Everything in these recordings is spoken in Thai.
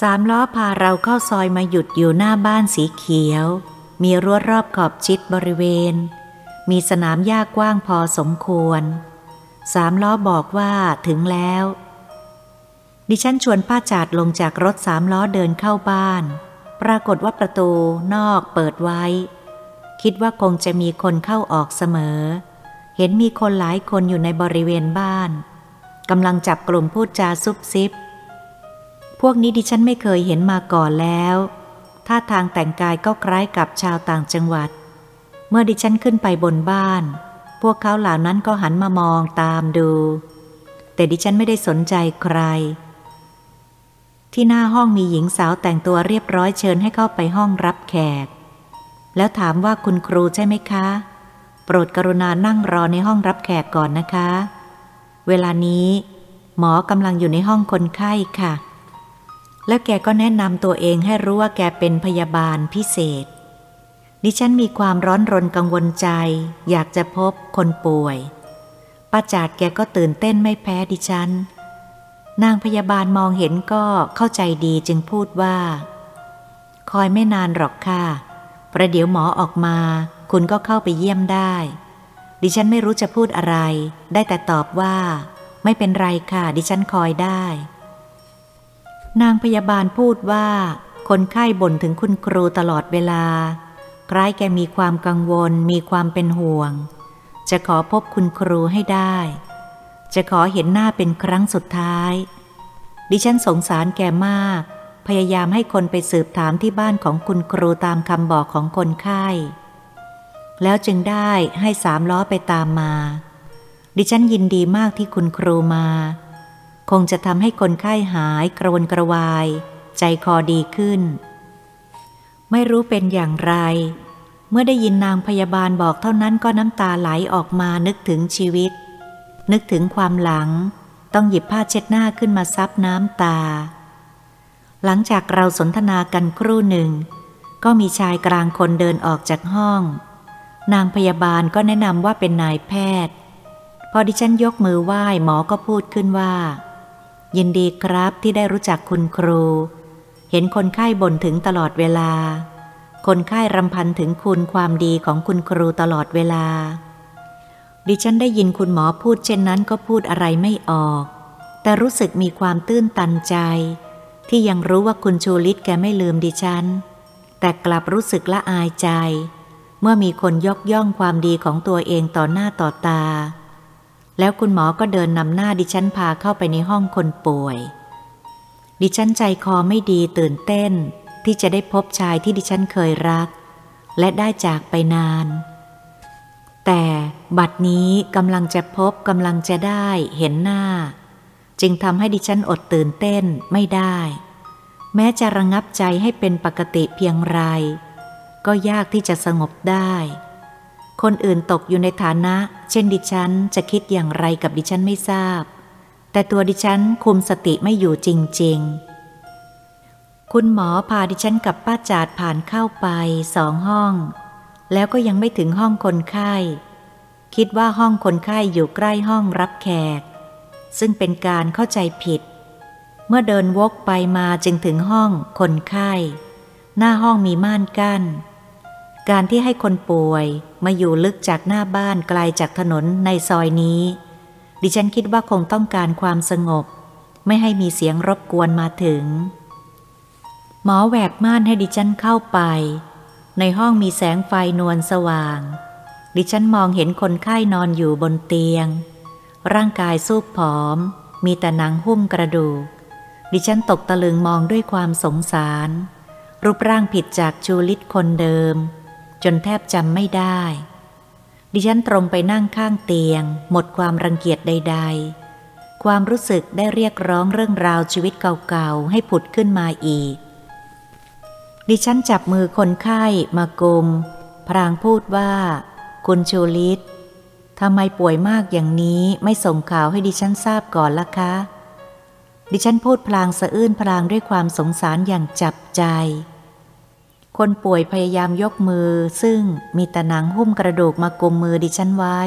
สามล้อพาเราเข้าซอยมาหยุดอยู่หน้าบ้านสีเขียว มีรั้วรอบขอบชิดบริเวณ มีสนามหญ้ากว้างพอสมควร สามล้อบอกว่าถึงแล้ว ดิฉันชวนป้าจาดลงจากรถสามล้อเดินเข้าบ้าน ปรากฏว่าประตูนอกเปิดไว้ คิดว่าคงจะมีคนเข้าออกเสมอ เห็นมีคนหลายคนอยู่ในบริเวณบ้านกำลังจับกลุ่มพูดจาซุบซิบ พวกนี้ดิฉันไม่เคยเห็นมาก่อนแล้วท่าทางแต่งกายก็คล้ายกับชาวต่างจังหวัด เมื่อดิฉันขึ้นไปบนบ้าน พวกเขาเหล่านั้นก็หันมามองตามดู แต่ดิฉันไม่ได้สนใจใคร ที่หน้าห้องมีหญิงสาวแต่งตัวเรียบร้อยเชิญให้เข้าไปห้องรับแขก แล้วถามว่าคุณครูใช่ไหมคะ โปรดกรุณานั่งรอในห้องรับแขกก่อนนะคะ เวลานี้ หมอกำลังอยู่ในห้องคนไข้ค่ะ แล้วแกก็แนะนำตัวเองให้รู้ว่าแกเป็นพยาบาลพิเศษ ดิฉันมีความร้อนรนกังวลใจ อยากจะพบคนป่วย ป้าจาดแกก็ตื่นเต้นไม่แพ้ดิฉัน นางพยาบาลมองเห็นก็เข้าใจดีจึงพูดว่า คอยไม่นานหรอกค่ะ ประเดี๋ยวหมอออกมา คุณก็เข้าไปเยี่ยมได้ ดิฉันไม่รู้จะพูดอะไร ได้แต่ตอบว่า ไม่เป็นไรค่ะ ดิฉันคอยได้ นางพยาบาลพูดว่า คนไข้บ่นถึงคุณครูตลอดเวลา คล้ายแกมีความกังวล มีความเป็นห่วง จะขอพบคุณครูให้ได้ จะขอเห็นหน้าเป็นครั้งสุดท้าย ดิฉันสงสารแกมาก พยายามให้คนไปสืบถามที่บ้านของคุณครูตามคำบอกของคนไข้ แล้วจึงได้ให้สามล้อไปตามมา ดิฉันยินดีมากที่คุณครูมา คงจะทำให้คนไข้หายกระวนกระวาย ใจคอดีขึ้น ไม่รู้เป็นอย่างไร เมื่อได้ยินนางพยาบาลบอกเท่านั้นก็น้ำตาไหลออกมานึกถึงชีวิต นึกถึงความหลัง ต้องหยิบผ้าเช็ดหน้าขึ้นมาซับน้ำตา หลังจากเราสนทนากันครู่หนึ่ง ก็มีชายกลางคนเดินออกจากห้อง นางพยาบาลก็แนะนำว่าเป็นนายแพทย์ พอดิฉันยกมือไหว้หมอก็พูดขึ้นว่า ยินดีครับที่ได้รู้จักคุณครู เห็นคนไข้บ่นถึงตลอดเวลา คนไข้รำพันถึงคุณความดีของคุณครูตลอดเวลา ดิฉันได้ยินคุณหมอพูดเช่นนั้นก็พูดอะไรไม่ออก แต่รู้สึกมีความตื้นตันใจ ที่ยังรู้ว่าคุณชูลิตแกไม่ลืมดิฉัน แต่กลับรู้สึกละอายใจ เมื่อมีคนยกย่องความดีของตัวเองต่อหน้าต่อตา แล้วคุณหมอก็เดินนำหน้าดิฉันพาเข้าไปในห้องคนป่วย ดิฉันใจคอไม่ดีตื่นเต้น ที่จะได้พบชายที่ดิฉันเคยรัก และได้จากไปนาน แต่บัดนี้กำลังจะพบกำลังจะได้เห็นหน้า จึงทำให้ดิฉันอดตื่นเต้นไม่ได้ แม้จะระงับใจให้เป็นปกติเพียงไร ก็ยากที่จะสงบได้ คนอื่นตกอยู่ในฐานะ เช่นดิฉันจะคิดอย่างไรกับดิฉันไม่ทราบ แต่ตัวดิฉันคุมสติไม่อยู่จริง ๆ คุณหมอพาดิฉันกับป้าจาดผ่านเข้าไปสองห้อง แล้วก็ยังไม่ถึงห้องคนไข้ คิดว่าห้องคนไข้อยู่ใกล้ห้องรับแขก ซึ่งเป็นการเข้าใจผิด เมื่อเดินวกไปมาจึงถึงห้องคนไข้ หน้าห้องมีม่านกัน้น การที่ให้คนป่วยมาอยู่ลึกจากหน้าบ้านไกลาจากถนนในซอยนี้ ดิฉันคิดว่าคงต้องการความสงบ ไม่ให้มีเสียงรบกวนมาถึง หมอแหวกม่านให้ดิฉันเข้าไป ในห้องมีแสงไฟนวลสว่าง ดิฉันมองเห็นคนไข้นอนอยู่บนเตียง ร่างกายสูบผอม มีแต่หนังหุ้มกระดูก ดิฉันตกตะลึงมองด้วยความสงสาร รูปร่างผิดจากชูลิตคนเดิม จนแทบจำไม่ได้ ดิฉันตรงไปนั่งข้างเตียง หมดความรังเกียจใด ๆ ความรู้สึกได้เรียกร้องเรื่องราวชีวิตเก่าๆ ให้ผุดขึ้นมาอีก ดิฉันจับมือคนไข้มากลมพรางพูดว่า คุณชูลิตทำไมป่วยมากอย่างนี้ไม่ส่งข่าวให้ดิฉันทราบก่อนล่ะคะ ดิฉันพูดพลางสะอื้นพลางด้วยความสงสารอย่างจับใจ คนป่วยพยายามยกมือ ซึ่งมีแต่หนังหุ้มกระดูกมากุมมือดิฉันไว้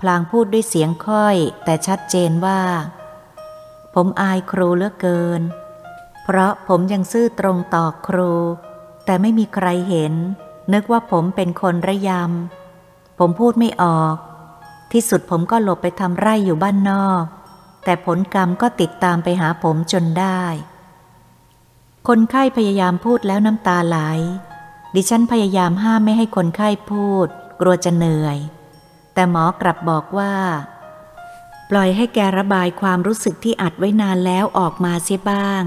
พลางพูดด้วยเสียงค่อยแต่ชัดเจนว่า ผมอายครูเหลือเกิน เพราะผมยังซื่อตรงต่อครู แต่ไม่มีใครเห็น นึกว่าผมเป็นคนระยำ ผมพูดไม่ออก ที่สุดผมก็หลบไปทำไร่อยู่บ้านนอก แต่ผลกรรมก็ติดตามไปหาผมจนได้ คนไข้พยายามพูดแล้วน้ำตาไหล ดิฉันพยายามห้ามไม่ให้คนไข้พูด กลัวจะเหนื่อย แต่หมอกลับบอกว่า ปล่อยให้แกระบายความรู้สึกที่อัดไว้นานแล้วออกมาเสียบ้าง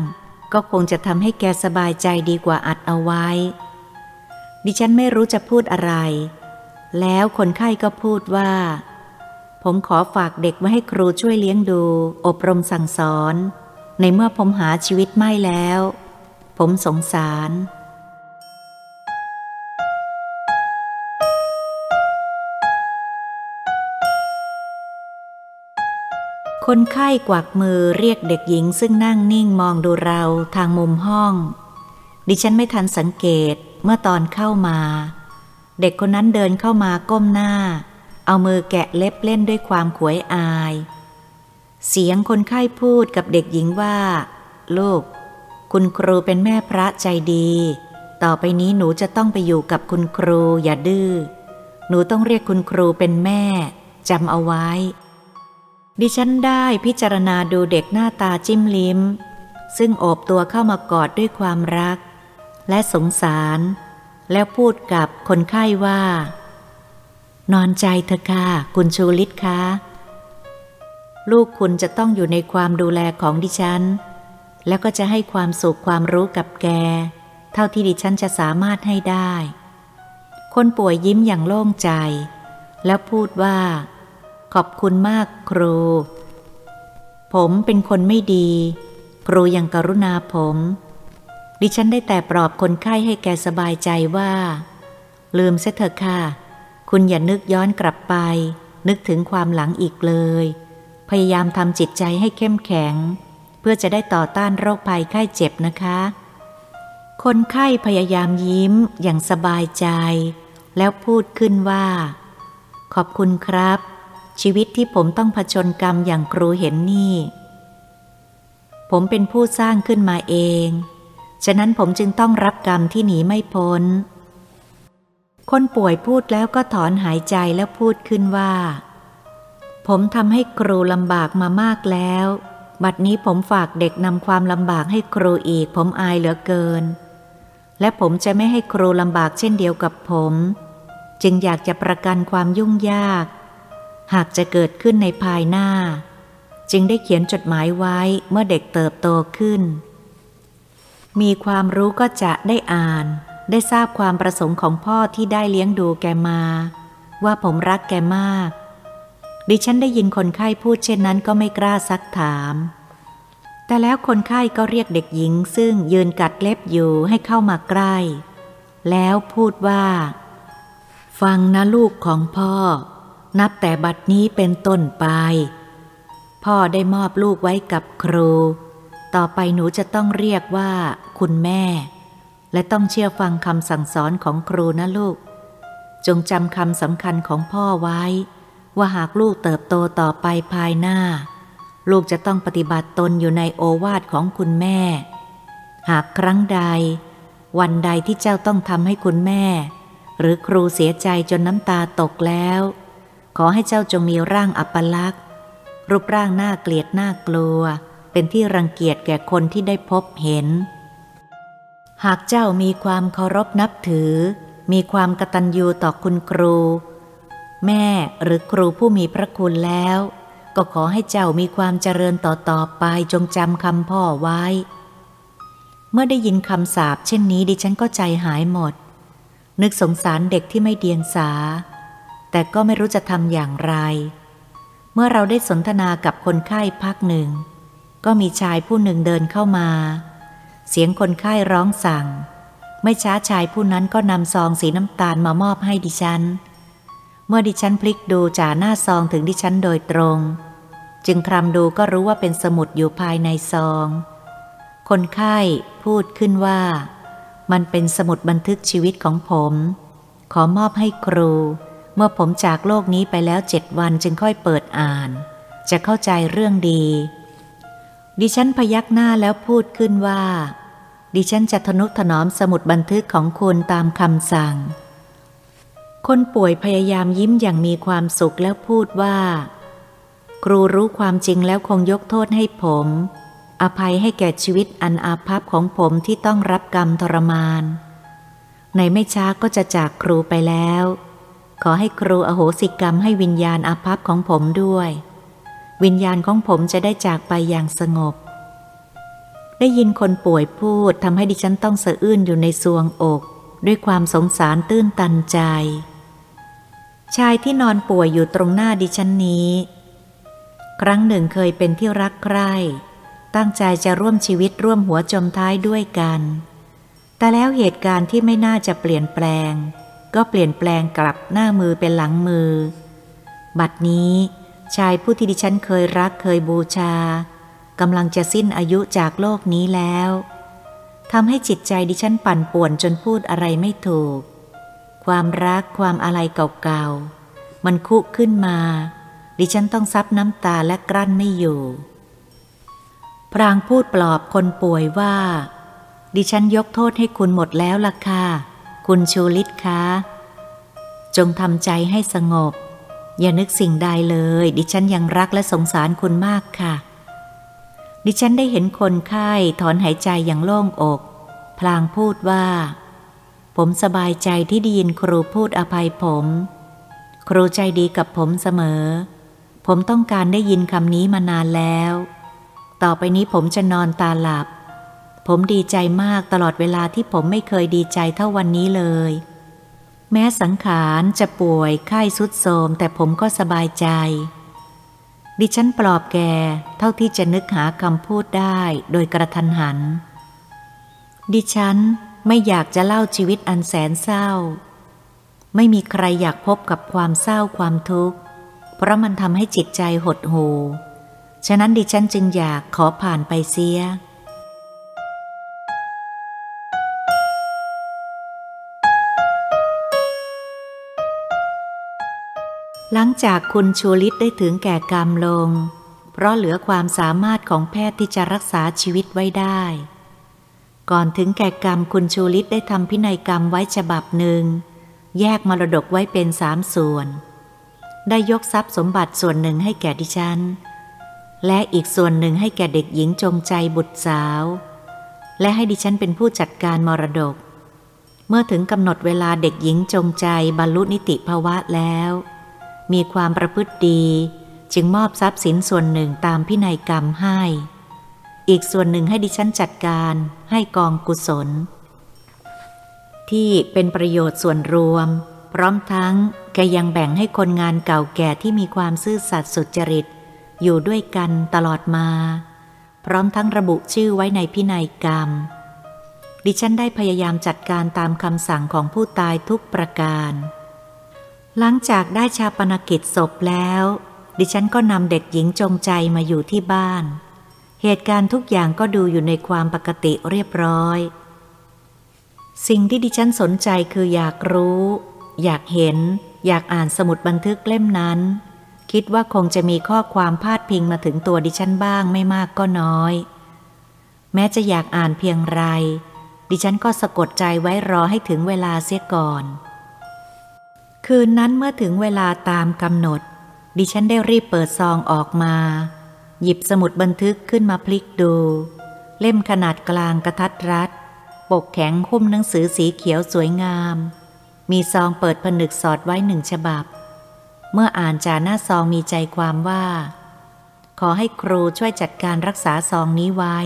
ก็คงจะทำให้แกสบายใจดีกว่าอัดเอาไว้ ดิฉันไม่รู้จะพูดอะไร แล้วคนไข้ก็พูดว่า ผมขอฝากเด็กไว้ให้ครูช่วยเลี้ยงดู อบรมสั่งสอน ในเมื่อผมหาชีวิตไม่แล้ว ผมสงสาร คนไข้กวักมือเรียกเด็กหญิงซึ่งนั่งนิ่งมองดูเราทางมุมห้อง ดิฉันไม่ทันสังเกตเมื่อตอนเข้ามา เด็กคนนั้นเดินเข้ามาก้มหน้า เอามือแกะเล็บเล่นด้วยความขวยอาย เสียงคนไข้พูดกับเด็กหญิงว่า ลูก คุณครูเป็นแม่พระใจดี ต่อไปนี้หนูจะต้องไปอยู่กับคุณครูอย่าดื้อ หนูต้องเรียกคุณครูเป็นแม่จำเอาไว้ ดิฉันได้พิจารณาดูเด็กหน้าตาจิ้มลิ้ม ซึ่งโอบตัวเข้ามากอดด้วยความรัก และสงสาร แล้วพูดกับคนไข้ว่า นอนใจเถอะค่ะ คุณชูลิตคะ ลูกคุณจะต้องอยู่ในความดูแลของดิฉัน แล้วก็จะให้ความสุขความรู้กับแก เท่าที่ดิฉันจะสามารถให้ได้ คนป่วยยิ้มอย่างโล่งใจ แล้วพูดว่า ขอบคุณมากครู ผมเป็นคนไม่ดี ครูยังกรุณาผม ดิฉันได้แต่ปลอบคนไข้ให้แกสบายใจว่า ลืมเสเถอะค่ะ คุณอย่านึกย้อนกลับไป นึกถึงความหลังอีกเลย พยายามทำจิตใจให้เข้มแข็ง พื่อจะได้ต่อต้านโรคภัยไข้เจ็บนะคะ คนไข้พยายามยิ้มอย่างสบายใจ แล้วพูดขึ้นว่า ขอบคุณครับ ชีวิตที่ผมต้องผจญกรรมอย่างครูเห็นนี่ ผมเป็นผู้สร้างขึ้นมาเอง ฉะนั้นผมจึงต้องรับกรรมที่หนีไม่พ้น คนป่วยพูดแล้วก็ถอนหายใจแล้วพูดขึ้นว่า ผมทำให้ครูลำบากมามากแล้ว บัดนี้ผมฝากเด็กนำความลำบากให้ครูอีก ผมอายเหลือเกิน และผมจะไม่ให้ครูลำบากเช่นเดียวกับผม จึงอยากจะประกันความยุ่งยาก หากจะเกิดขึ้นในภายหน้า จึงได้เขียนจดหมายไว้เมื่อเด็กเติบโตขึ้น มีความรู้ก็จะได้อ่าน ได้ทราบความประสงค์ของพ่อที่ได้เลี้ยงดูแกมา ว่าผมรักแกมาก ดิฉันได้ยินคนไข้พูดเช่นนั้นก็ไม่กล้าซักถาม แต่แล้วคนไข้ก็เรียกเด็กหญิง ซึ่งยืนกัดเล็บอยู่ให้เข้ามาใกล้ แล้วพูดว่า ฟังนะลูกของพ่อ นับแต่บัดนี้เป็นต้นไป พ่อได้มอบลูกไว้กับครู ต่อไปหนูจะต้องเรียกว่า คุณแม่ และต้องเชื่อฟังคำสั่งสอนของครูนะลูก จงจำคำสำคัญของพ่อไว้ ว่าหากลูกเติบโตต่อไปภายหน้า ลูกจะต้องปฏิบัติตนอยู่ในโอวาทของคุณแม่ หากครั้งใด วันใดที่เจ้าต้องทำให้คุณแม่ หรือครูเสียใจจนน้ำตาตกแล้ว ขอให้เจ้าจงมีร่างอัปลักษณ์ รูปร่างน่าเกลียดน่ากลัว เป็นที่รังเกียจแก่คนที่ได้พบเห็น หากเจ้ามีความเคารพนับถือ มีความกตัญญูต่อคุณครู แม่หรือครูผู้มีพระคุณแล้ว ก็ขอให้เจ้ามีความเจริญต่อต่อไปจงจำคำพ่อไว้ เมื่อได้ยินคำสาปเช่นนี้ดิฉันก็ใจหายหมด นึกสงสารเด็กที่ไม่เดียงสา แต่ก็ไม่รู้จะทำอย่างไร เมื่อเราได้สนทนากับคนไข้พักหนึ่ง ก็มีชายผู้หนึ่งเดินเข้ามา เสียงคนไข้ร้องสั่ง ไม่ช้าชายผู้นั้นก็นำซองสีน้ำตาลมามอบให้ดิฉัน เมื่อดิฉันพลิกดูจ่าหน้าซองถึงดิฉันโดยตรง จึงคลำดูก็รู้ว่าเป็นสมุดอยู่ภายในซอง คนไข้พูดขึ้นว่า มันเป็นสมุดบันทึกชีวิตของผม ขอมอบให้ครู เมื่อผมจากโลกนี้ไปแล้วเจ็ดวันจึงค่อยเปิดอ่าน จะเข้าใจเรื่องดี ดิฉันพยักหน้าแล้วพูดขึ้นว่า ดิฉันจะทนุถนอมสมุดบันทึกของคุณตามคำสั่ง คนป่วยพยายามยิ้มอย่างมีความสุขแล้วพูดว่า ครูรู้ความจริงแล้วคงยกโทษให้ผม อภัยให้แก่ชีวิตอันอาภัพของผมที่ต้องรับกรรมทรมาน ในไม่ช้าก็จะจากครูไปแล้ว ขอให้ครูอโหสิกรรมให้วิญญาณอาภัพของผมด้วย วิญญาณของผมจะได้จากไปอย่างสงบ ได้ยินคนป่วยพูดทำให้ดิฉันต้องสะอื้นอยู่ในซวงอกด้วยความสงสารตื้นตันใจ ชายที่นอนป่วยอยู่ตรงหน้าดิฉันนี้ ครั้งหนึ่งเคยเป็นที่รักใคร่ตั้งใจจะร่วมชีวิตร่วมหัวจมท้ายด้วยกัน แต่แล้วเหตุการณ์ที่ไม่น่าจะเปลี่ยนแปลง ก็เปลี่ยนแปลงกลับหน้ามือเป็นหลังมือ บัดนี้ชายผู้ที่ดิฉันเคยรักเคยบูชากำลังจะสิ้นอายุจากโลกนี้แล้วทำให้จิตใจดิฉันปั่นป่วนจนพูดอะไรไม่ถูก ความรักความอะไรเก่าๆ มันคุขึ้นมา ดิฉันต้องซับน้ำตาและกลั้นไม่อยู่ พรางพูดปลอบคนป่วยว่า ดิฉันยกโทษให้คุณหมดแล้วล่ะค่ะ คุณชูลิตคะจงทำใจให้สงบ อย่านึกสิ่งใดเลย ดิฉันยังรักและสงสารคุณมากค่ะ ดิฉันได้เห็นคนไข้ถอนหายใจอย่างโล่งอก พลางพูดว่า ผมสบายใจที่ได้ยินครูพูดอภัยผม ครูใจดีกับผมเสมอ ผมต้องการได้ยินคำนี้มานานแล้ว ต่อไปนี้ผมจะนอนตาหลับ ผมดีใจมากตลอดเวลาที่ผมไม่เคยดีใจเท่าวันนี้เลย แม้สังขารจะป่วยไข้สุดโทมแต่ผมก็สบายใจ ดิฉันปลอบแกเท่าที่จะนึกหาคำพูดได้โดยกระทันหัน ดิฉัน ไม่อยากจะเล่าชีวิตอันแสนเศร้า ไม่มีใครอยากพบกับความเศร้าความทุกข์ เพราะมันทำให้จิตใจหดหู่ฉะนั้นดิฉันจึงอยากขอผ่านไปเสียหลังจากคุณชูลิตได้ถึงแก่กรรมลง เพราะเหลือความสามารถของแพทย์ที่จะรักษาชีวิตไว้ได้ ก่อนถึงแก่กรรมคุณชูลิตได้ทำพินัยกรรมไว้ฉบับหนึ่ง แยกมรดกไว้เป็นสามส่วน ได้ยกทรัพย์สมบัติส่วนหนึ่งให้แก่ดิฉัน และอีกส่วนหนึ่งให้แก่เด็กหญิงจงใจบุตรสาว และให้ดิฉันเป็นผู้จัดการมรดก เมื่อถึงกำหนดเวลาเด็กหญิงจงใจบรรลุนิติภาวะแล้ว มีความประพฤติดี จึงมอบทรัพย์สินส่วนหนึ่งตามพินัยกรรมให้ อีกส่วนหนึ่งให้ดิฉันจัดการให้กองกุศล ที่เป็นประโยชน์ส่วนรวม พร้อมทั้งแกยังแบ่งให้คนงานเก่าแก่ที่มีความซื่อสัตย์สุจริต อยู่ด้วยกันตลอดมา พร้อมทั้งระบุชื่อไว้ในพินัยกรรม ดิฉันได้พยายามจัดการตามคำสั่งของผู้ตายทุกประการ หลังจากได้ชาปนกิจศพแล้ว ดิฉันก็นำเด็กหญิงจงใจมาอยู่ที่บ้าน เหตุการณ์ทุกอย่างก็ดูอยู่ในความปกติเรียบร้อย สิ่งที่ดิฉันสนใจคืออยากรู้ อยากเห็น อยากอ่านสมุดบันทึกเล่มนั้น คิดว่าคงจะมีข้อความพาดพิงมาถึงตัวดิฉันบ้างไม่มากก็น้อย แม้จะอยากอ่านเพียงไร ดิฉันก็สะกดใจไว้รอให้ถึงเวลาเสียก่อน คืนนั้นเมื่อถึงเวลาตามกำหนด ดิฉันได้รีบเปิดซองออกมา หยิบสมุดบันทึกขึ้นมาพลิกดู เล่มขนาดกลางกระทัดรัด ปกแข็งคุ้มหนังสือสีเขียวสวยงาม มีซองเปิดผนึกสอดไว้หนึ่งฉบับ เมื่ออ่านจาหน้าซองมีใจความว่า ขอให้ครูช่วยจัดการรักษาซองนี้ไว้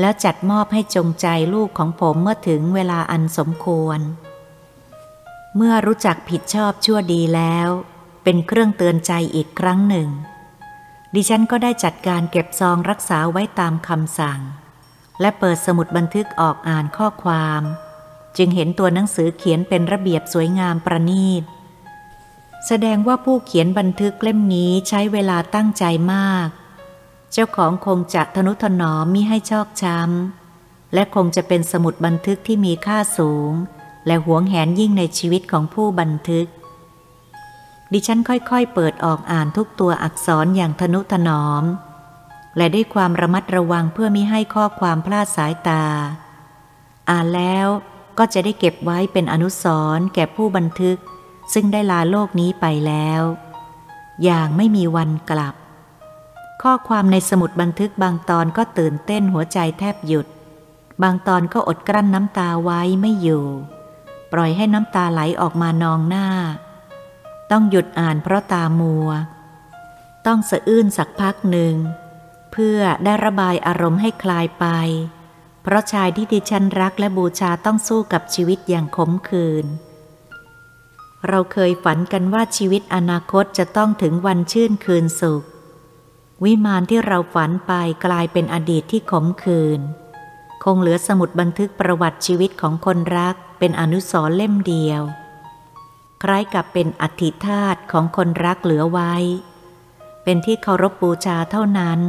แล้วจัดมอบให้จงใจลูกของผมเมื่อถึงเวลาอันสมควร เมื่อรู้จักผิดชอบชั่วดีแล้ว เป็นเครื่องเตือนใจอีกครั้งหนึ่ง ดิฉันก็ได้จัดการเก็บซองรักษาไว้ตามคำสั่ง และเปิดสมุดบันทึกออกอ่านข้อความ จึงเห็นตัวหนังสือเขียนเป็นระเบียบสวยงามประณีต แสดงว่าผู้เขียนบันทึกเล่มนี้ใช้เวลาตั้งใจมาก เจ้าของคงจะทนุถนอมมิให้ชอกช้ำ และคงจะเป็นสมุดบันทึกที่มีค่าสูง และหวงแหนยิ่งในชีวิตของผู้บันทึก ดิฉันค่อยๆ เปิดออกอ่านทุกตัวอักษรอย่างทนุถนอม และด้วยความระมัดระวังเพื่อมิให้ข้อความพลาดสายตา อ่านแล้วก็จะได้เก็บไว้เป็นอนุสรณ์แก่ผู้บันทึก ซึ่งได้ลาโลกนี้ไปแล้ว อย่างไม่มีวันกลับ ข้อความในสมุดบันทึกบางตอนก็ตื่นเต้นหัวใจแทบหยุด บางตอนก็อดกลั้นน้ำตาไว้ไม่อยู่ ปล่อยให้น้ำตาไหลออกมานองหน้า ต้องหยุดอ่านเพราะตามัว ต้องสะอื้นสักพักหนึ่ง เพื่อได้ระบายอารมณ์ให้คลายไป เพราะชายที่ดิฉันรักและบูชาต้องสู้กับชีวิตอย่างขมขื่นเราเคยฝันกันว่าชีวิตอนาคตจะต้องถึงวันชื่นคืนสุข วิมานที่เราฝันไปกลายเป็นอดีตที่ขมขื่นคงเหลือสมุดบันทึกประวัติชีวิตของคนรักเป็นอนุสรณ์เล่มเดียว คล้ายกับเป็นอธิธาตของคนรักเหลือไว้ เป็นที่เคารพบูชาเท่านั้น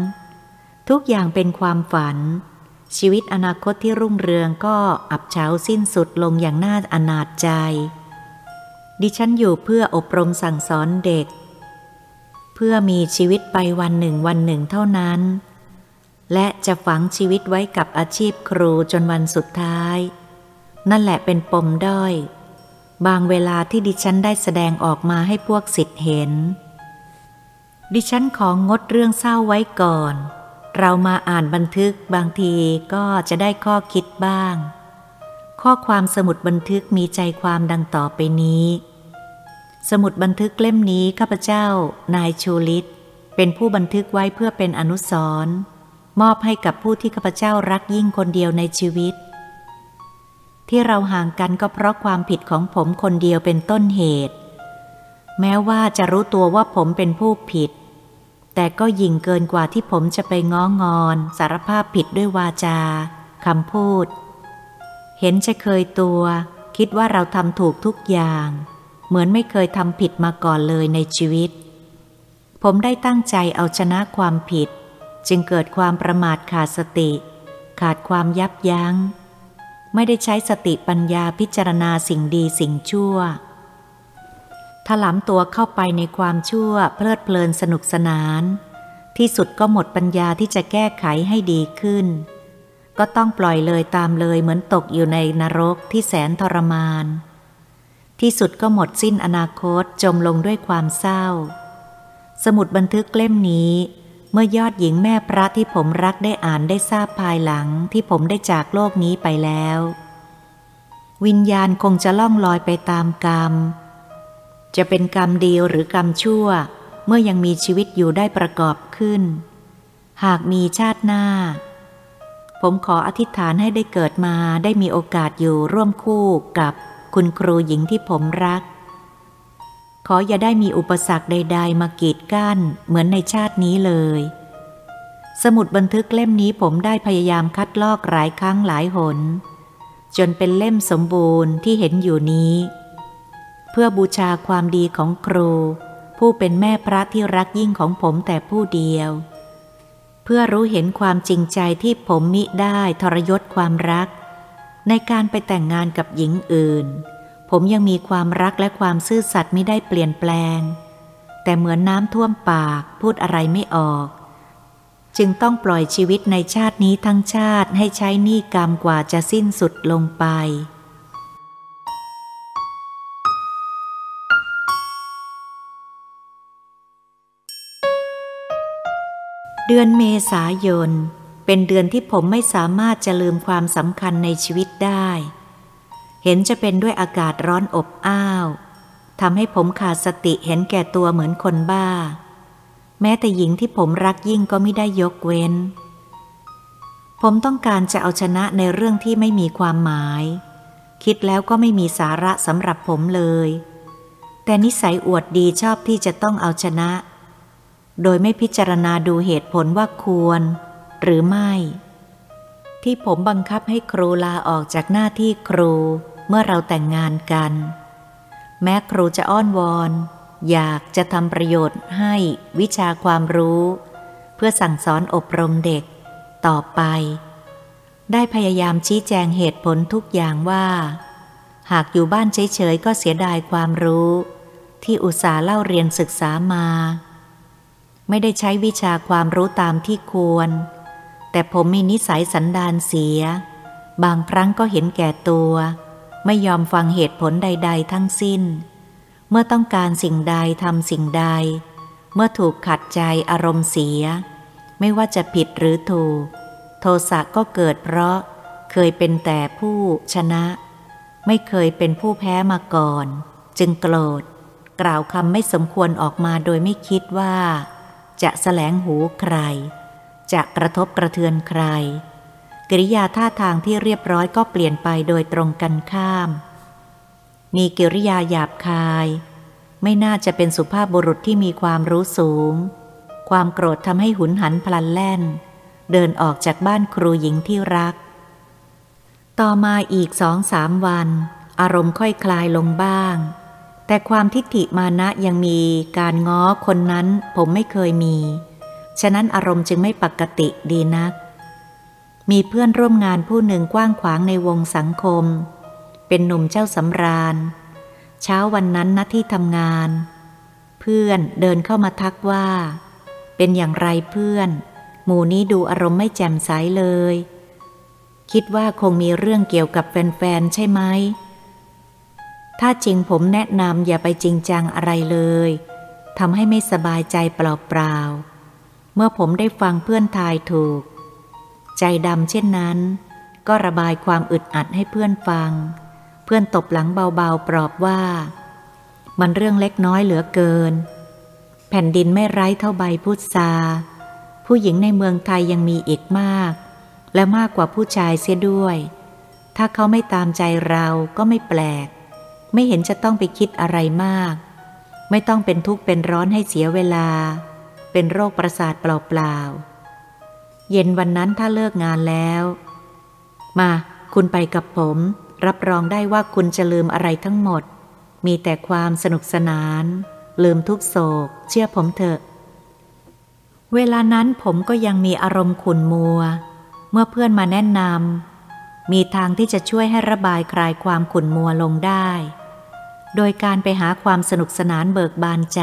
ทุกอย่างเป็นความฝัน ชีวิตอนาคตที่รุ่งเรืองก็อับเฉาสิ้นสุดลงอย่างน่าอนาจใจ ดิฉันอยู่เพื่ออบรมสั่งสอนเด็ก เพื่อมีชีวิตไปวันหนึ่งวันหนึ่งเท่านั้น และจะฝังชีวิตไว้กับอาชีพครูจนวันสุดท้าย นั่นแหละเป็นปมด้อย บางเวลาที่ดิฉันได้แสดงออกมาให้พวกสิทธิ์เห็น ดิฉันของงดเรื่องเศร้าไว้ก่อน เรามาอ่านบันทึกบางทีก็จะได้ข้อคิดบ้าง ข้อความสมุดบันทึกมีใจความดังต่อไปนี้ สมุดบันทึกเล่มนี้ข้าพเจ้า นายชูลิต เป็นผู้บันทึกไว้เพื่อเป็นอนุสรณ์มอบให้กับผู้ที่ข้าพเจ้ารักยิ่งคนเดียวในชีวิต ที่เราห่างกันก็เพราะความผิดของผมคนเดียวเป็นต้นเหตุ แม้ว่าจะรู้ตัวว่าผมเป็นผู้ผิด แต่ก็ยิ่งเกินกว่าที่ผมจะไปง้องอน สารภาพผิดด้วยวาจาคำพูด เห็นจะเคยตัว คิดว่าเราทำถูกทุกอย่าง เหมือนไม่เคยทำผิดมาก่อนเลยในชีวิต ผมได้ตั้งใจเอาชนะความผิด จึงเกิดความประมาทขาดสติ ขาดความยับยัง้ง ไม่ได้ใช้สติปัญญาพิจารณาสิ่งดีสิ่งชั่วถลำตัวเข้าไปในความชั่วเพลิดเพลินสนุกสนาน ที่สุดก็หมดปัญญาที่จะแก้ไขให้ดีขึ้น ก็ต้องปล่อยเลยตามเลยเหมือนตกอยู่ในนรกที่แสนทรมาน ที่สุดก็หมดสิ้นอนาคตจมลงด้วยความเศร้า สมุดบันทึกเล่มนี้ เมื่อยอดหญิงแม่พระที่ผมรักได้อ่านได้ทราบภายหลังที่ผมได้จากโลกนี้ไปแล้ว วิญญาณคงจะล่องลอยไปตามกรรม จะเป็นกรรมดีหรือกรรมชั่ว เมื่อยังมีชีวิตอยู่ได้ประกอบขึ้น หากมีชาติหน้า ผมขออธิษฐานให้ได้เกิดมาได้มีโอกาสอยู่ร่วมคู่กับคุณครูหญิงที่ผมรัก ขออย่าได้มีอุปสรรคใด ๆ มากีดกั้น เหมือนในชาตินี้เลย สมุดบันทึกเล่มนี้ผมได้พยายามคัดลอกหลายครั้งหลายหน จนเป็นเล่มสมบูรณ์ที่เห็นอยู่นี้ เพื่อบูชาความดีของครู ผู้เป็นแม่พระที่รักยิ่งของผมแต่ผู้เดียว เพื่อรู้เห็นความจริงใจที่ผมมิได้ทรยศความรัก ในการไปแต่งงานกับหญิงอื่น ผมยังมีความรักและความซื่อสัตย์ไม่ได้เปลี่ยนแปลง แต่เหมือนน้ำท่วมปากพูดอะไรไม่ออก จึงต้องปล่อยชีวิตในชาตินี้ทั้งชาติให้ใช้หนี้กรรมกว่าจะสิ้นสุดลงไปเดือนเมษายน เป็นเดือนที่ผมไม่สามารถจะลืมความสำคัญในชีวิตได้ เห็นจะเป็นด้วยอากาศร้อนอบอ้าวทำให้ผมขาดสติเห็นแก่ตัวเหมือนคนบ้า แม้แต่หญิงที่ผมรักยิ่งก็ไม่ได้ยกเว้น ผมต้องการจะเอาชนะในเรื่องที่ไม่มีความหมาย คิดแล้วก็ไม่มีสาระสำหรับผมเลย แต่นิสัยอวดดีชอบที่จะต้องเอาชนะ โดยไม่พิจารณาดูเหตุผลว่าควร หรือไม่ ที่ผมบังคับให้ครูลาออกจากหน้าที่ครู เมื่อเราแต่งงานกัน แม้ครูจะอ้อนวอน อยากจะทำประโยชน์ให้วิชาความรู้ เพื่อสั่งสอนอบรมเด็ก ต่อไป ได้พยายามชี้แจงเหตุผลทุกอย่างว่า หากอยู่บ้านเฉยๆก็เสียดายความรู้ ที่อุตส่าห์เล่าเรียนศึกษามา ไม่ได้ใช้วิชาความรู้ตามที่ควร แต่ผมมีนิสัยสันดานเสีย บางครั้งก็เห็นแก่ตัว ไม่ยอมฟังเหตุผลใด ๆ ทั้งสิ้น เมื่อต้องการสิ่งใดทำสิ่งใด เมื่อถูกขัดใจอารมณ์เสีย ไม่ว่าจะผิดหรือถูก โทสะก็เกิดเพราะเคยเป็นแต่ผู้ชนะ ไม่เคยเป็นผู้แพ้มาก่อน จึงโกรธ กล่าวคำไม่สมควรออกมาโดยไม่คิดว่า จะแสลงหูใคร จะกระทบกระเทือนใคร กิริยาท่าทางที่เรียบร้อยก็เปลี่ยนไปโดยตรงกันข้าม มีกิริยาหยาบคาย ไม่น่าจะเป็นสุภาพบุรุษที่มีความรู้สูง ความโกรธทำให้หุนหันพลันแล่น เดินออกจากบ้านครูหญิงที่รัก ต่อมาอีกสองสามวัน อารมณ์ค่อยคลายลงบ้าง แต่ความทิฏฐิมานะยังมีการง้อคนนั้นผมไม่เคยมี ฉะนั้นอารมณ์จึงไม่ปกติดีนัก มีเพื่อนร่วมงานผู้หนึ่งกว้างขวางในวงสังคม เป็นหนุ่มเจ้าสำราญ เช้าวันนั้นณที่ทำงาน เพื่อนเดินเข้ามาทักว่า เป็นอย่างไรเพื่อน หมู่นี้ดูอารมณ์ไม่แจ่มใสเลย คิดว่าคงมีเรื่องเกี่ยวกับแฟนๆใช่ไหมถ้าจริงผมแนะนำอย่าไปจริงจังอะไรเลยทำให้ไม่สบายใจเปล่าๆเมื่อผมได้ฟังเพื่อนทายถูก ใจดำเช่นนั้น ก็ระบายความอึดอัดให้เพื่อนฟัง เพื่อนตบหลังเบาๆปลอบว่า มันเรื่องเล็กน้อยเหลือเกิน แผ่นดินไม่ไร้เท่าใบพุทราผู้หญิงในเมืองไทยยังมีอีกมาก และมากกว่าผู้ชายเสียด้วย ถ้าเขาไม่ตามใจเราก็ไม่แปลก ไม่เห็นจะต้องไปคิดอะไรมาก ไม่ต้องเป็นทุกข์เป็นร้อนให้เสียเวลา เป็นโรคประสาทเปล่าๆ เย็นวันนั้นถ้าเลิกงานแล้ว มาคุณไปกับผม รับรองได้ว่าคุณจะลืมอะไรทั้งหมด มีแต่ความสนุกสนาน ลืมทุกโศก เชื่อผมเถอะ เวลานั้นผมก็ยังมีอารมณ์ขุนมัว เมื่อเพื่อนมาแนะนำมีทางที่จะช่วยให้ระบายคลายความขุ่นมัวลงได้ โดยการไปหาความสนุกสนานเบิกบานใจ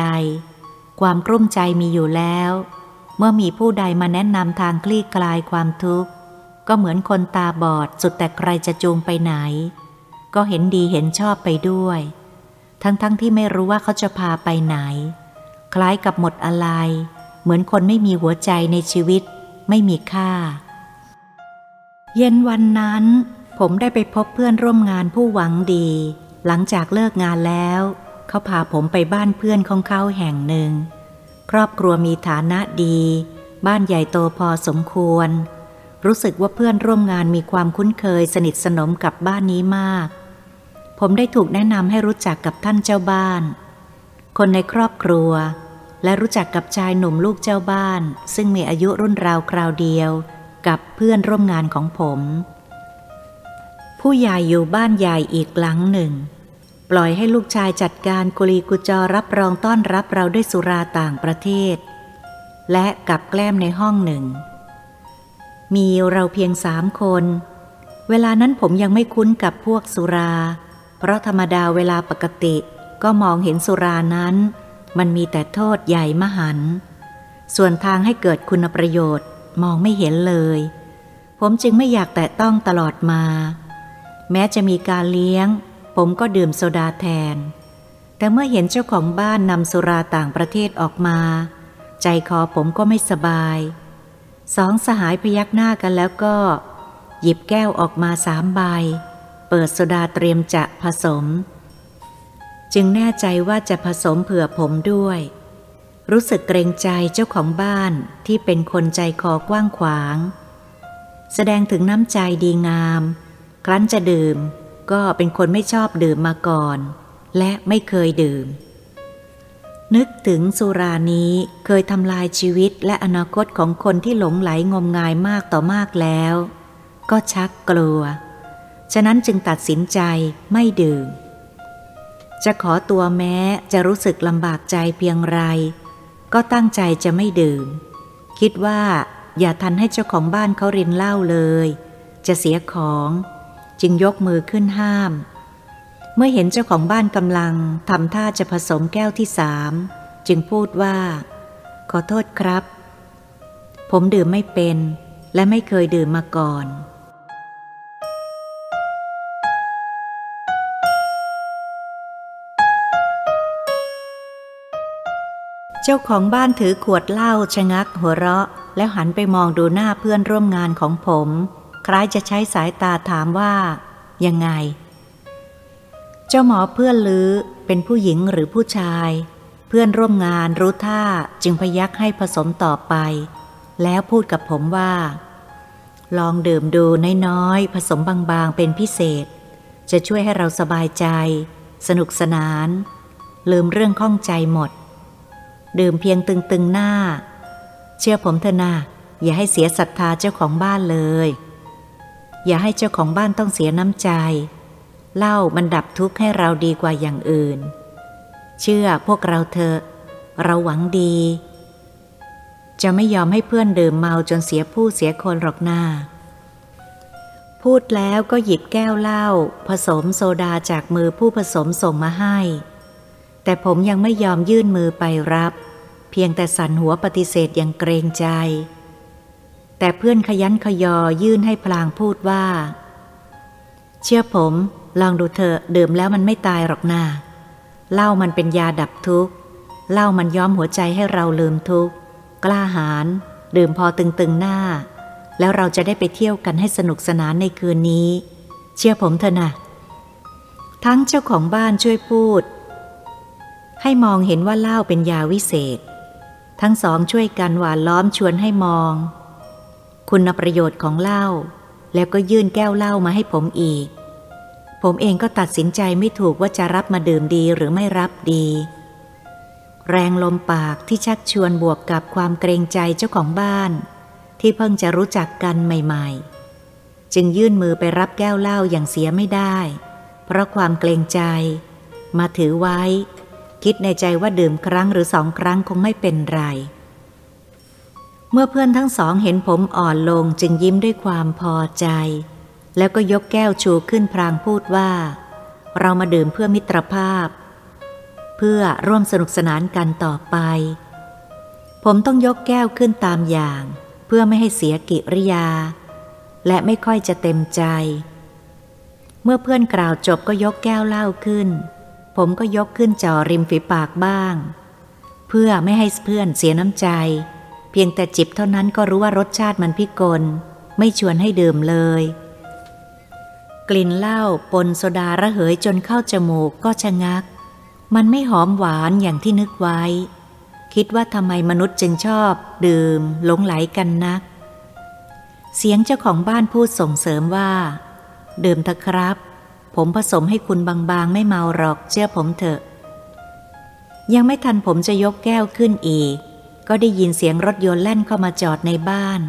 ความกลุ้มใจมีอยู่แล้ว เมื่อมีผู้ใดมาแนะนำทางคลี่คลายความทุกข์ ก็เหมือนคนตาบอดสุดแต่ใครจะจูงไปไหน ก็เห็นดีเห็นชอบไปด้วย ทั้งๆทที่ไม่รู้ว่าเขาจะพาไปไหน คล้ายกับหมดอะไร เหมือนคนไม่มีหัวใจในชีวิต ไม่มีค่า เย็นวันนั้น ผมได้ไปพบเพื่อนร่วมงานผู้หวังดี หลังจากเลิกงานแล้ว เขาพาผมไปบ้านเพื่อนของเขาแห่งหนึ่ง ครอบครัวมีฐานะดี บ้านใหญ่โตพอสมควร รู้สึกว่าเพื่อนร่วมงานมีความคุ้นเคยสนิทสนมกับบ้านนี้มาก ผมได้ถูกแนะนำให้รู้จักกับท่านเจ้าบ้าน คนในครอบครัว และรู้จักกับชายหนุ่มลูกเจ้าบ้าน ซึ่งมีอายุรุ่นราวคราวเดียวกับเพื่อนร่วมงานของผม ผู้ใหญ่อยู่บ้านใหญ่อีกหลังหนึ่ง ปล่อยให้ลูกชายจัดการกุลีกุจอรับรองต้อนรับเราด้วยสุราต่างประเทศ และกับแกล้มในห้องหนึ่ง มีเราเพียงสามคน เวลานั้นผมยังไม่คุ้นกับพวกสุรา เพราะธรรมดาเวลาปกติก็มองเห็นสุรานั้น มันมีแต่โทษใหญ่มหัน ส่วนทางให้เกิดคุณประโยชน์มองไม่เห็นเลย ผมจึงไม่อยากแตะต้องตลอดมา แม้จะมีการเลี้ยง ผมก็ดื่มโซดาแทน แต่เมื่อเห็นเจ้าของบ้านนำสุราต่างประเทศออกมา ใจคอผมก็ไม่สบาย สองสหายพยักหน้ากันแล้วก็ หยิบแก้วออกมาสามใบ เปิดโซดาเตรียมจะผสม จึงแน่ใจว่าจะผสมเผื่อผมด้วย รู้สึกเกรงใจเจ้าของบ้านที่เป็นคนใจคอกว้างขวาง แสดงถึงน้ำใจดีงาม ครั้นจะดื่ม ก็เป็นคนไม่ชอบดื่มมาก่อน และไม่เคยดื่ม นึกถึงสุรานี้เคยทำลายชีวิตและอนาคตของคนที่หลงไหลงมงายมากต่อมากแล้ว ก็ชักกลัว ฉะนั้นจึงตัดสินใจไม่ดื่ม จะขอตัวแม้จะรู้สึกลำบากใจเพียงไร ก็ตั้งใจจะไม่ดื่ม คิดว่าอย่าทันให้เจ้าของบ้านเขารินเหล้าเลย จะเสียของ จึงยกมือขึ้นห้าม เมื่อเห็นเจ้าของบ้านกำลังทำท่าจะผสมแก้วที่สามจึงพูดว่า ขอโทษครับ ผมดื่มไม่เป็นและไม่เคยดื่มมาก่อนเจ้าของบ้านถือขวดเหล้าชะงักหัวเราะ แล้วหันไปมองดูหน้าเพื่อนร่วมงานของผม คล้ายจะใช้สายตาถามว่ายังไง เจ้าหมอเพื่อนลือเป็นผู้หญิงหรือผู้ชาย เพื่อนร่วมงานรู้ท่าจึงพยักให้ผสมต่อไป แล้วพูดกับผมว่า ลองดื่มดูน้อยๆผสมบางๆเป็นพิเศษ จะช่วยให้เราสบายใจ สนุกสนาน ลืมเรื่องข้องใจหมด ดื่มเพียงตึงๆหน้า เชื่อผมเถอะนะอย่าให้เสียศรัทธาเจ้าของบ้านเลย อย่าให้เจ้าของบ้านต้องเสียน้ำใจเหล้ามันดับทุกข์ให้เราดีกว่าอย่างอื่น เชื่อพวกเราเถอะ เราหวังดี จะไม่ยอมให้เพื่อนดื่มเมาจนเสียผู้เสียคนหรอกหน้า พูดแล้วก็หยิบแก้วเหล้าผสมโซดาจากมือผู้ผสมส่งมาให้ แต่ผมยังไม่ยอมยื่นมือไปรับ เพียงแต่สั่นหัวปฏิเสธอย่างเกรงใจ แต่เพื่อนขยันขยอยื่นให้พลางพูดว่า เชื่อผม ลองดูเถอะดื่มแล้วมันไม่ตายหรอกนาเหล้ามันเป็นยาดับทุกข์เหล้ามันย้อมหัวใจให้เราลืมทุกข์กล้าหาญดื่มพอตึงๆหน้า แล้วเราจะได้ไปเที่ยวกันให้สนุกสนานในคืนนี้ เชื่อผมเถอะนะทั้งเจ้าของบ้านช่วยพูด ให้มองเห็นว่าเหล้าเป็นยาวิเศษ ทั้งสองช่วยกันหวานล้อมชวนให้มอง คุณประโยชน์ของเหล้าแล้วก็ยื่นแก้วเหล้ามาให้ผมอีก ผมเองก็ตัดสินใจไม่ถูกว่าจะรับมาดื่มดีหรือไม่รับดี แรงลมปากที่ชักชวนบวกกับความเกรงใจเจ้าของบ้าน ที่เพิ่งจะรู้จักกันใหม่ๆ จึงยื่นมือไปรับแก้วเหล้าอย่างเสียไม่ได้ เพราะความเกรงใจ มาถือไว้ คิดในใจว่าดื่มครั้งหรือสองครั้งคงไม่เป็นไร เมื่อเพื่อนทั้งสองเห็นผมอ่อนลงจึงยิ้มด้วยความพอใจ แล้วก็ยกแก้วชูขึ้นพรางพูดว่า เรามาดื่มเพื่อมิตรภาพ เพื่อร่วมสนุกสนานกันต่อไป ผมต้องยกแก้วขึ้นตามอย่าง เพื่อไม่ให้เสียกิริยา และไม่ค่อยจะเต็มใจ เมื่อเพื่อนกล่าวจบก็ยกแก้วเหล้าขึ้น ผมก็ยกขึ้นจ่อริมฝีปากบ้าง เพื่อไม่ให้เพื่อนเสียน้ำใจ เพียงแต่จิบเท่านั้นก็รู้ว่ารสชาติมันพิกล ไม่ชวนให้ดื่มเลย กลิ่นเหล้าปนโซดาระเหยจนเข้าจมูกก็ชะงัก มันไม่หอมหวานอย่างที่นึกไว้ คิดว่าทำไมมนุษย์จึงชอบ ดื่มหลงไหลกันนัก เสียงเจ้าของบ้านพูดส่งเสริมว่า ดื่มเถอะครับ ผมผสมให้คุณบางๆ ไม่เมาหรอกเชื่อผมเถอะ ยังไม่ทันผมจะยกแก้วขึ้นอีก ก็ได้ยินเสียงรถยนต์แล่นเข้ามาจอดในบ้าน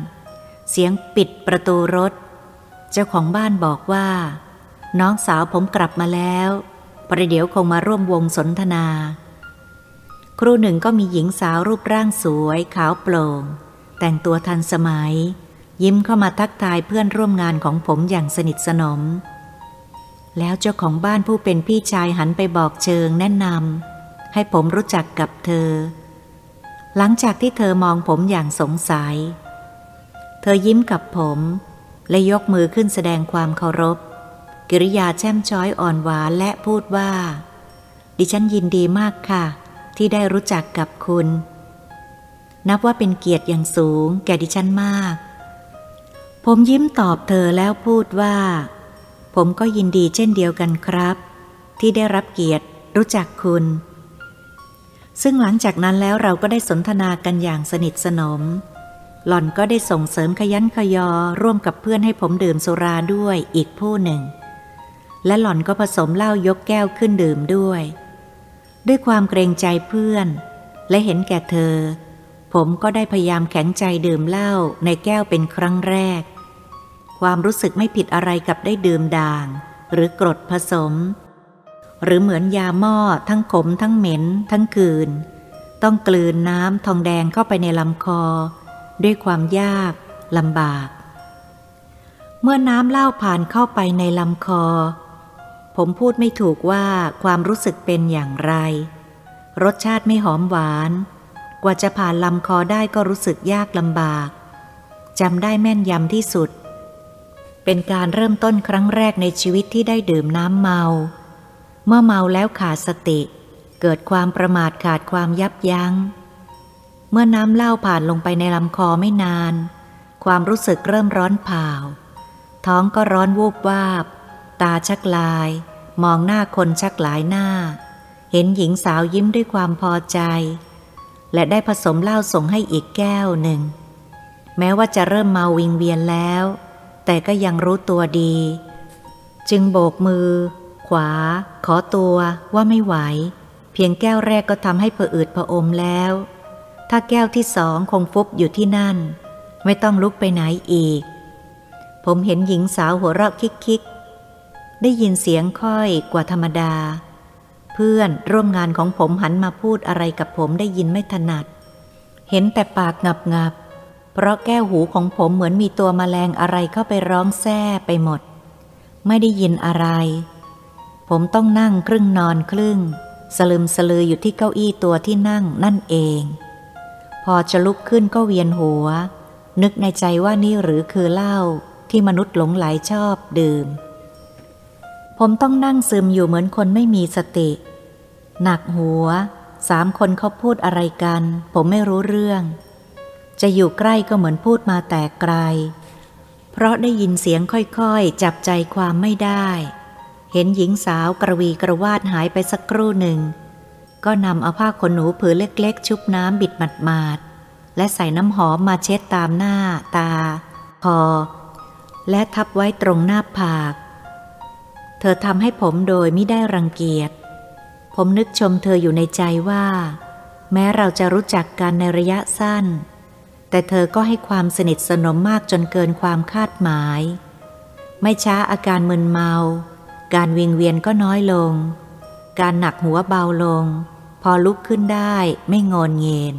เสียงปิดประตูรถ เจ้าของบ้านบอกว่า น้องสาวผมกลับมาแล้ว ประเดี๋ยวคงมาร่วมวงสนทนา ครูหนึ่งก็มีหญิงสาวรูปร่างสวยขาวโปร่ง แต่งตัวทันสมัย ยิ้มเข้ามาทักทายเพื่อนร่วมงานของผมอย่างสนิทสนม แล้วเจ้าของบ้านผู้เป็นพี่ชายหันไปบอกเชิงแนะนำให้ผมรู้จักกับเธอ หลังจากที่เธอมองผมอย่างสงสัย เธอยิ้มกับผม และยกมือขึ้นแสดงความเคารพ กิริยาแช่มช้อยอ่อนหวานและพูดว่า ดิฉันยินดีมากค่ะ ที่ได้รู้จักกับคุณ นับว่าเป็นเกียรติอย่างสูงแก่ดิฉันมาก ผมยิ้มตอบเธอแล้วพูดว่า ผมก็ยินดีเช่นเดียวกันครับ ที่ได้รับเกียรติรู้จักคุณ ซึ่งหลังจากนั้นแล้วเราก็ได้สนทนากันอย่างสนิทสนม หล่อนก็ได้ส่งเสริมขยันขยอร่วมกับเพื่อนให้ผมดื่มสุราด้วยอีกผู้หนึ่ง และหล่อนก็ผสมเหล้ายกแก้วขึ้นดื่มด้วย ด้วยความเกรงใจเพื่อน และเห็นแก่เธอ ผมก็ได้พยายามแข็งใจดื่มเหล้าในแก้วเป็นครั้งแรก ความรู้สึกไม่ผิดอะไรกับได้ดื่มด่าง หรือกรดผสม หรือเหมือนยาหม้อทั้งขมทั้งเหม็น ทั้งคืน ต้องกลืนน้ำทองแดงเข้าไปในลำคอ ด้วยความยากลำบาก เมื่อน้ำเล่าผ่านเข้าไปในลำคอ ผมพูดไม่ถูกว่าความรู้สึกเป็นอย่างไร รสชาติไม่หอมหวาน กว่าจะผ่านลำคอได้ก็รู้สึกยากลำบากจำได้แม่นยำที่สุด เป็นการเริ่มต้นครั้งแรกในชีวิตที่ได้ดื่มน้ำเมา เมื่อเมาแล้วขาดสติ เกิดความประมาทขาดความยับยัง้ง เมื่อน้ำเหล้าผ่านลงไปในลำคอไม่นาน ความรู้สึกเริ่มร้อนเผาท้องก็ร้อนวูบวาบ ตาชักลาย มองหน้าคนชักหลายหน้า เห็นหญิงสาวยิ้มด้วยความพอใจ และได้ผสมเหล้าส่งให้อีกแก้วหนึ่ง แม้ว่าจะเริ่มเมาวิงเวียนแล้ว แต่ก็ยังรู้ตัวดี จึงโบกมือ ขวา ขอตัวว่าไม่ไหว เพียงแก้วแรกก็ทำให้ผะอืดผะอมแล้ว ถ้าแก้วที่สองคงฟุบอยู่ที่นั่น ไม่ต้องลุกไปไหนอีก ผมเห็นหญิงสาวหัวเราะคิกๆ ได้ยินเสียงค่อยกว่าธรรมดา เพื่อนร่วมงานของผมหันมาพูดอะไรกับผมได้ยินไม่ถนัด เห็นแต่ปากงับงับเพราะแก้วหูของผมเหมือนมีตัวมแมลงอะไรเข้าไปร้องแซ่ไปหมด ไม่ได้ยินอะไร ผมต้องนั่งครึ่งนอนครึ่ง สลึมสลืออยู่ที่เก้าอี้ตัวที่นั่งนั่นเอง พอจะลุกขึ้นก็เวียนหัว นึกในใจว่านี่หรือคือเหล้าที่มนุษย์หลงไหลชอบดื่ม ผมต้องนั่งซึมอยู่เหมือนคนไม่มีสติ หนักหัว สามคนเขาพูดอะไรกัน ผมไม่รู้เรื่อง จะอยู่ใกล้ก็เหมือนพูดมาแต่ไกล เพราะได้ยินเสียงค่อยๆ จับใจความไม่ได้ เห็นหญิงสาวกระวีกระวาดหายไปสักครู่หนึ่ง ก็นำเอาผ้าขนหนูผืนเล็กๆ ชุบน้ำบิดหมาดๆและใส่น้ำหอมมาเช็ดตามหน้าตา คอ และทับไว้ตรงหน้าผาก เธอทำให้ผมโดยไม่ได้รังเกียจ ผมนึกชมเธออยู่ในใจว่า แม้เราจะรู้จักกันในระยะสั้น แต่เธอก็ให้ความสนิทสนมมากจนเกินความคาดหมาย ไม่ช้าอาการมึนเมา การวิงเวียนก็น้อยลง การหนักหัวเบาลง พอลุกขึ้นได้ไม่งอนเงยน